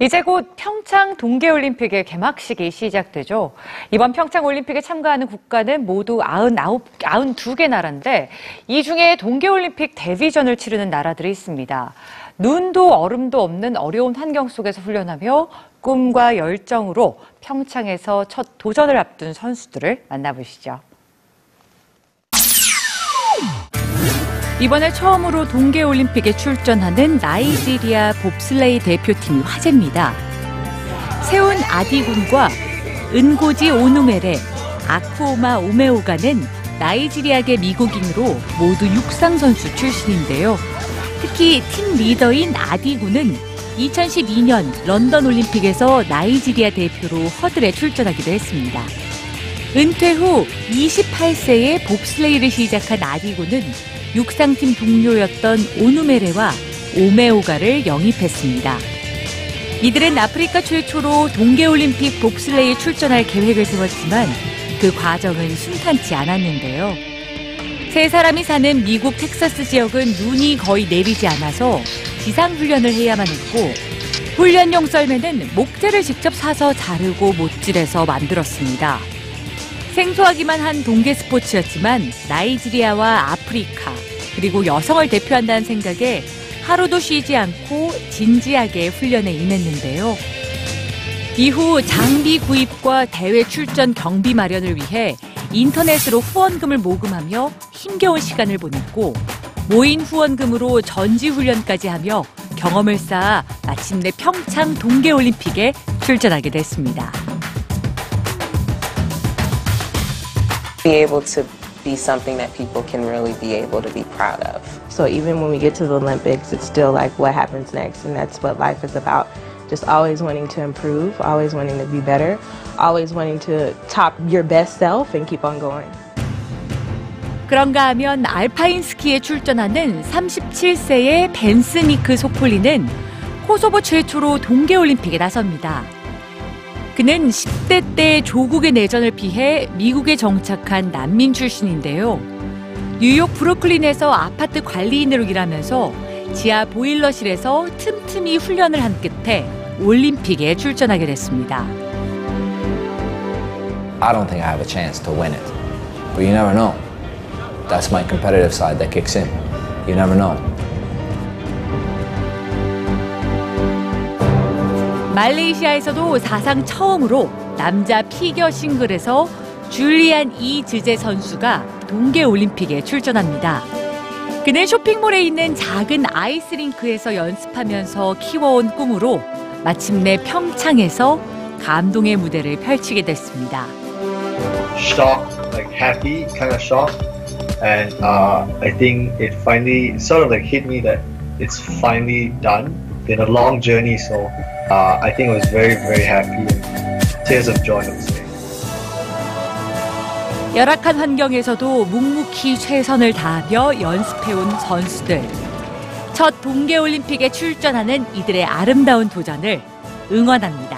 이제 곧 평창 동계올림픽의 개막식이 시작되죠. 이번 평창올림픽에 참가하는 국가는 모두 99, 92개 나라인데 이 중에 동계올림픽 데뷔전을 치르는 나라들이 있습니다. 눈도 얼음도 없는 어려운 환경 속에서 훈련하며 꿈과 열정으로 평창에서 첫 도전을 앞둔 선수들을 만나보시죠. 이번에 처음으로 동계올림픽에 출전하는 나이지리아 봅슬레이 대표팀이 화제입니다. 세운 아디군과 은고지 오누메레, 아쿠오마 오메오가는 나이지리아계 미국인으로 모두 육상 선수 출신인데요. 특히 팀 리더인 아디군은 2012년 런던 올림픽에서 나이지리아 대표로 허들에 출전하기도 했습니다. 은퇴 후 28세에 봅슬레이를 시작한 아디군은 육상팀 동료였던 오누메레와 오메오가를 영입했습니다. 이들은 아프리카 최초로 동계올림픽 봅슬레이에 출전할 계획을 세웠지만 그 과정은 순탄치 않았는데요. 세 사람이 사는 미국 텍사스 지역은 눈이 거의 내리지 않아서 지상훈련을 해야만 했고 훈련용 썰매는 목재를 직접 사서 자르고 못질해서 만들었습니다. 생소하기만 한 동계 스포츠였지만 나이지리아와 아프리카 그리고 여성을 대표한다는 생각에 하루도 쉬지 않고 진지하게 훈련에 임했는데요. 이후 장비 구입과 대회 출전 경비 마련을 위해 인터넷으로 후원금을 모금하며 힘겨운 시간을 보냈고 모인 후원금으로 전지 훈련까지 하며 경험을 쌓아 마침내 평창 동계올림픽에 출전하게 됐습니다. be able to be something that people can really be able to be proud of. So even when we get to the Olympics, it's still like what happens next, and that's what life is about. Just always wanting to improve, always wanting to be better, always wanting to top your best self and keep on going. 그런가 하면 알파인 스키에 출전하는 37세의 벤스니크 소폴리는 코소보 최초로 동계올림픽에 나섭니다. 그는 10대 때 조국의 내전을 피해 미국에 정착한 난민 출신인데요. 뉴욕 브루클린에서 아파트 관리인으로 일하면서 지하 보일러실에서 틈틈이 훈련을 한 끝에 올림픽에 출전하게 됐습니다. I don't think I have a chance to win it. But you never know. That's my competitive side that kicks in. You never know. 말레이시아에서도 사상 처음으로 남자 피겨 싱글에서 줄리안 이즈제 선수가 동계 올림픽에 출전합니다. 그는 쇼핑몰에 있는 작은 아이스링크에서 연습하면서 키워온 꿈으로 마침내 평창에서 감동의 무대를 펼치게 됐습니다. shocked, like happy, kind of shocked, and uh, I think it finally sort of like hit me that it's finally done. Been a long journey, so uh, I think I was very, very happy and tears of joy. I would say. 열악한 환경에서도 묵묵히 최선을 다하며 연습해온 선수들. 첫 동계올림픽에 출전하는 이들의 아름다운 도전을 응원합니다.